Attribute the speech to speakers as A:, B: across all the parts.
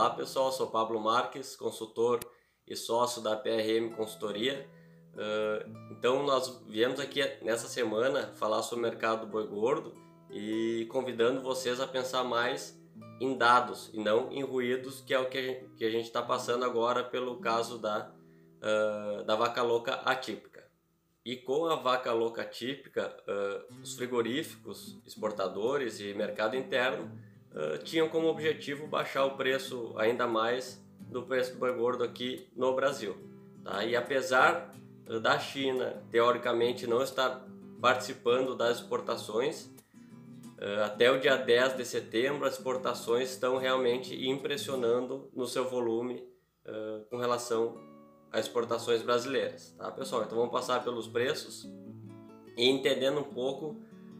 A: Olá pessoal, sou Pablo Marques, consultor e sócio da PRM Consultoria. Uh, então nós viemos aqui nessa semana falar sobre o mercado do boi gordo e convidando vocês a pensar mais em dados e não em ruídos, que é o que a gente está passando agora pelo caso da, uh, da vaca louca atípica. E com a vaca louca típica, uh, os frigoríficos, exportadores e mercado interno uh, tinham como objetivo baixar o preço ainda mais do preço do boi gordo aqui no Brasil. Tá? E apesar da China, teoricamente, não estar participando das exportações, uh, até o dia 10 de setembro as exportações estão realmente impressionando no seu volume com relação as exportações brasileiras, tá pessoal? Então vamos passar pelos preços e entendendo um pouco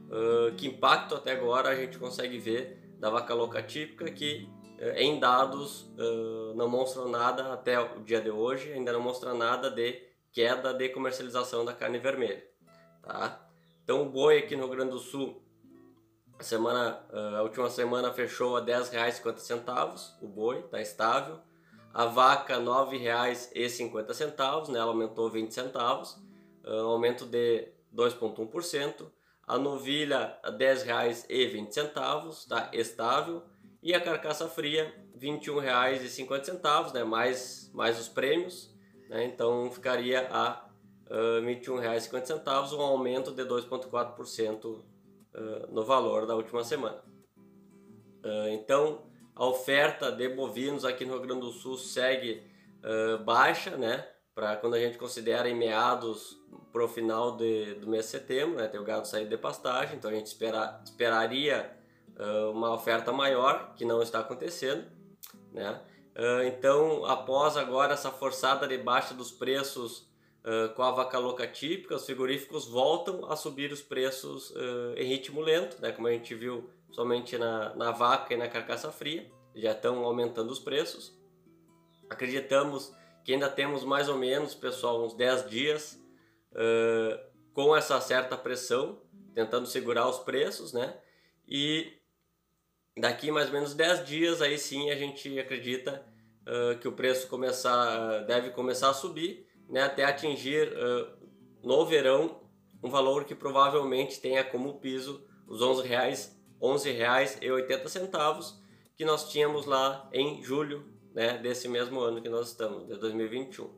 A: uh, que impacto até agora a gente consegue ver da vaca louca típica que uh, em dados não mostram nada até o dia de hoje, ainda não mostra nada de queda de comercialização da carne vermelha, tá? Então o boi aqui no Rio Grande do Sul a semana, a última semana fechou a R$ 10,50 o boi, está estável. A vaca R$ 9,50, né? ela aumentou 20 centavos, um aumento de 2,1%. A novilha R$ 10,20, tá estável. E a carcaça fria R$ 21,50, né? mais, mais os prêmios. Né? Então ficaria a R$ 21,50, um aumento de 2,4% uh, no valor da última semana. Uh, então a oferta de bovinos aqui no Rio Grande do Sul segue uh, baixa, né? Para quando a gente considera em meados para o final de, do mês de setembro, né? Tem o gado sair de pastagem, então a gente espera, esperaria uh, uma oferta maior, que não está acontecendo, né? Uh, então, após agora essa forçada de baixa dos preços Uh, com a vaca louca típica, os frigoríficos voltam a subir os preços em ritmo lento, né? como a gente viu somente na, na vaca e na carcaça fria, já estão aumentando os preços. Acreditamos que ainda temos mais ou menos, pessoal, uns 10 dias uh, com essa certa pressão, tentando segurar os preços, né? E daqui mais ou menos 10 dias, aí sim a gente acredita uh, que o preço começar, deve começar a subir, né? Até atingir uh, no verão um valor que provavelmente tenha como piso os 11 reais R$ 11,80 que nós tínhamos lá em julho né, desse mesmo ano que nós estamos, de 2021.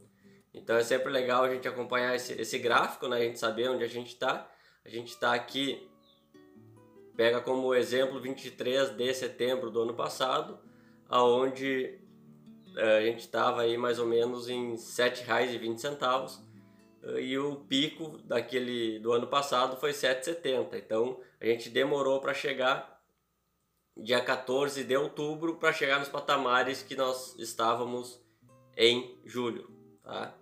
A: Então é sempre legal a gente acompanhar esse, esse gráfico, né, a gente saber onde a gente está. A gente está aqui, pega como exemplo 23 de setembro do ano passado, aonde eh, a gente estava aí mais ou menos em R$ 7,20 eh, e o pico daquele do ano passado foi 7,70. Então a gente demorou para chegar dia 14 de outubro para chegar nos patamares que nós estávamos em julho. Tá?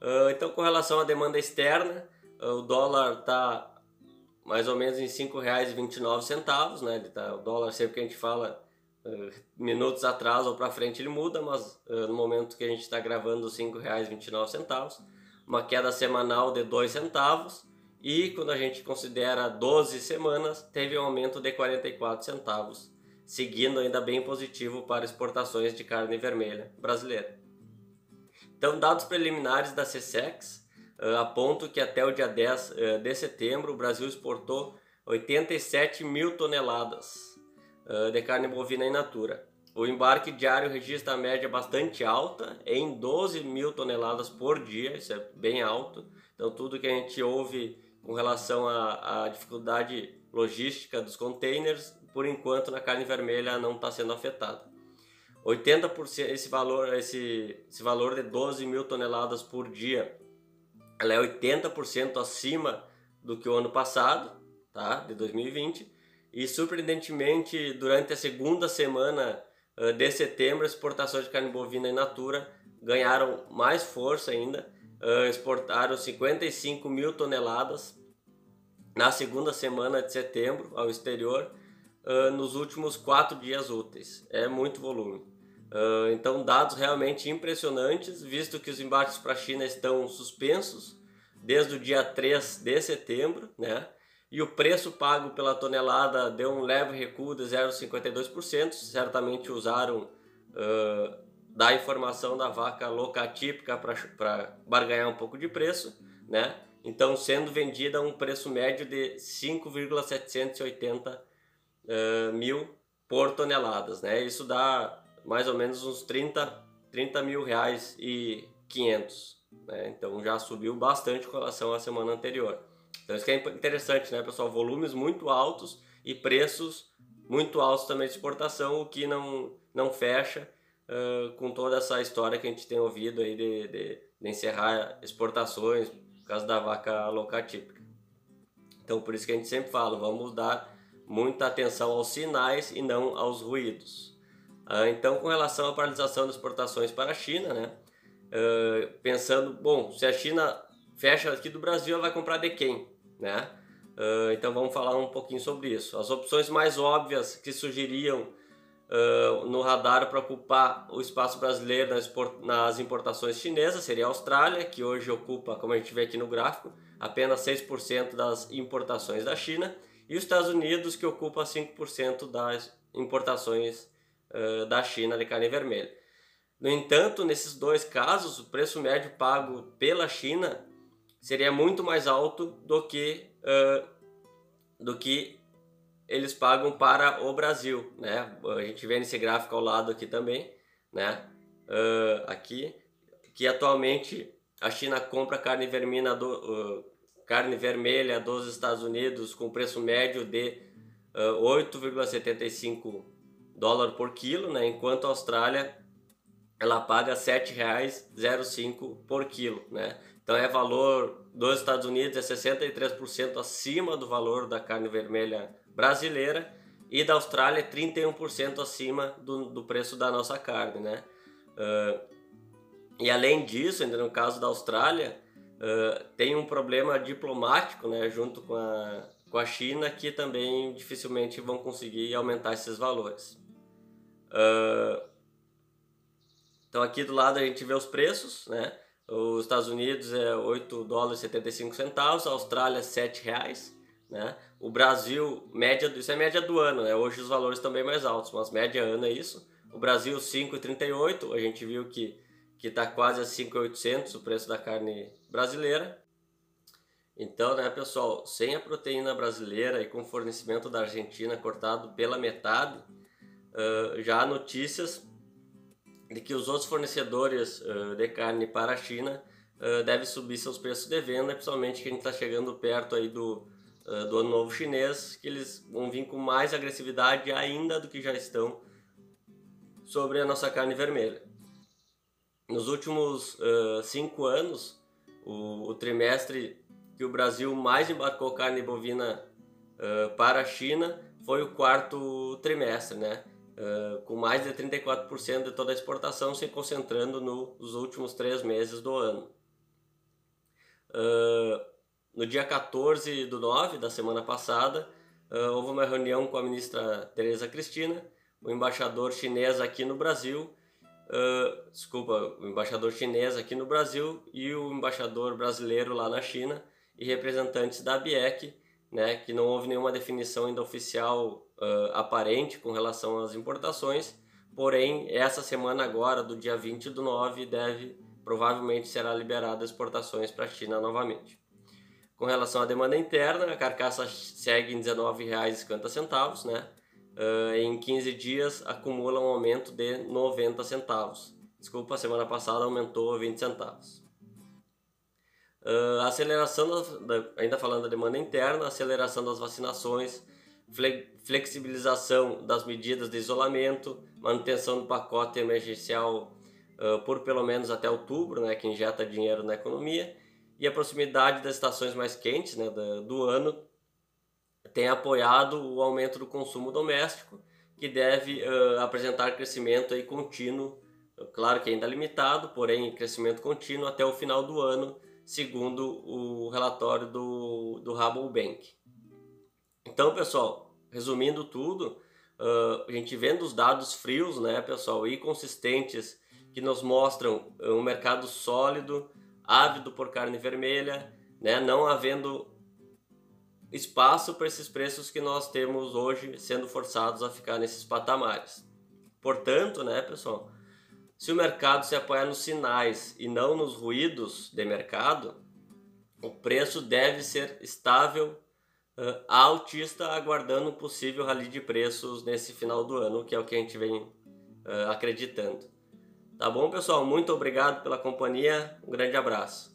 A: Uh, então, com relação à demanda externa, uh, o dólar está mais ou menos em R$ 5,29. Né? Tá, o dólar, sempre que a gente fala uh, minutos atrás ou para frente, ele muda, mas no momento que a gente está gravando, R$ 5,29. Uma queda semanal de 2 centavos e quando a gente considera 12 semanas, teve um aumento de 44 centavos, seguindo ainda bem positivo para exportações de carne vermelha brasileira. Então, dados preliminares da CSEX uh, apontam que até o dia 10 uh, de setembro o Brasil exportou 87 mil toneladas uh, de carne bovina in natura. O embarque diário registra a média bastante alta, em 12 mil toneladas por dia, isso é bem alto. Então, tudo que a gente ouve com relação à, à dificuldade logística dos containers, por enquanto na carne vermelha não está sendo afetada. 80% esse valor, esse, esse valor de 12 mil toneladas por dia, ela é 80% acima do que o ano passado, tá? De 2020. E surpreendentemente, durante a segunda semana uh, de setembro, as exportações de carne bovina in natura ganharam mais força ainda uh, exportaram 55 mil toneladas na segunda semana de setembro ao exterior uh, nos últimos quatro dias úteis. É muito volume. Uh, então, dados realmente impressionantes, visto que os embarques para a China estão suspensos desde o dia 3 de setembro, né? e o preço pago pela tonelada deu um leve recuo de 0,52%. Certamente usaram da informação da vaca locatípica para barganhar um pouco de preço, né? Então, sendo vendida a um preço médio de 5,780 uh, mil por toneladas, né? Isso dá mais ou menos uns 30, 30 mil reais e 500, né? Então já subiu bastante com relação à semana anterior. Então isso que é interessante, né, pessoal? Volumes muito altos e preços muito altos também de exportação, o que não, não fecha com toda essa história que a gente tem ouvido aí de, de, de encerrar exportações por causa da vaca locatípica. Então por isso que a gente sempre fala, vamos dar muita atenção aos sinais e não aos ruídos. Então com relação à paralisação das exportações para a China, né, uh, pensando, bom, se a China fecha aqui do Brasil, ela vai comprar de quem? Né? Uh, então vamos falar um pouquinho sobre isso. As opções mais óbvias que surgiriam no radar para ocupar o espaço brasileiro nas, nas importações chinesas seria a Austrália, que hoje ocupa, como a gente vê aqui no gráfico, apenas 6% das importações da China, e os Estados Unidos, que ocupa 5% das importações uh, da China de carne vermelha. No entanto, nesses dois casos, o preço médio pago pela China seria muito mais alto do que, uh, do que eles pagam para o Brasil, né? A gente vê nesse gráfico ao lado aqui também, né? Uh, aqui, que atualmente a China compra carne vermelha, do, uh, carne vermelha dos Estados Unidos com preço médio de uh, 8,75 dólar por quilo, né? Enquanto a Austrália ela paga R$ 7,05 por quilo, né? Então é valor dos Estados Unidos é 63% acima do valor da carne vermelha brasileira e da Austrália é 31% acima do, do preço da nossa carne, né? Uh, e além disso, ainda no caso da Austrália, uh, tem um problema diplomático, né, junto com a, com a China, que também dificilmente vão conseguir aumentar esses valores. Uh, então aqui do lado a gente vê os preços, né? Os Estados Unidos é 8 dólares e 75 centavos, a Austrália 7 reais, né? O Brasil, média, isso é média do ano, né? Hoje os valores bem mais altos, mas média ano é isso. O Brasil 5,38, a gente viu que que está quase a 5,800 o preço da carne brasileira. Então, né, pessoal, sem a proteína brasileira e com fornecimento da Argentina cortado pela metade, uh, já há notícias de que os outros fornecedores uh, de carne para a China uh, devem subir seus preços de venda, principalmente que a gente está chegando perto aí do, uh, do ano novo chinês, que eles vão vir com mais agressividade ainda do que já estão sobre a nossa carne vermelha. Nos últimos cinco anos, o, o, trimestre que o Brasil mais embarcou carne bovina para a China foi o quarto trimestre, né? Uh, com mais de 34% de toda a exportação se concentrando nos últimos três meses do ano. Uh, no dia 14 do 9 da semana passada, uh, houve uma reunião com a ministra Tereza Cristina, o embaixador chinês aqui no Brasil, desculpa, o embaixador chinês aqui no Brasil e o embaixador brasileiro lá na China e representantes da BIEC, né, que não houve nenhuma definição ainda oficial uh, aparente com relação às importações, porém essa semana agora, do dia 20 do 9, deve provavelmente será liberada exportações para a China novamente. Com relação à demanda interna, a carcaça segue em R$ 19,50, né? Uh, em 15 dias acumula um aumento de 90 centavos. Desculpa, semana passada aumentou 20 centavos. Uh, aceleração, da, ainda falando da demanda interna, aceleração das vacinações flexibilização das medidas de isolamento, manutenção do pacote emergencial uh, por pelo menos até outubro, né, que injeta dinheiro na economia, e a proximidade das estações mais quentes né, do, ano tem apoiado o aumento do consumo doméstico, que deve uh, apresentar crescimento aí contínuo, claro que ainda limitado, porém crescimento contínuo até o final do ano, segundo o relatório do, do Bank. Então, pessoal, resumindo tudo, uh, a gente vendo os dados frios, né, pessoal, e consistentes que nos mostram um mercado sólido, ávido por carne vermelha, né, não havendo espaço para esses preços que nós temos hoje sendo forçados a ficar nesses patamares. Portanto, né, pessoal, se o mercado se apoiar nos sinais e não nos ruídos de mercado, o preço deve ser estável uh, altista, aguardando um possível rally de preços nesse final do ano, que é o que a gente vem uh, acreditando. Tá bom, pessoal? Muito obrigado pela companhia. Um grande abraço.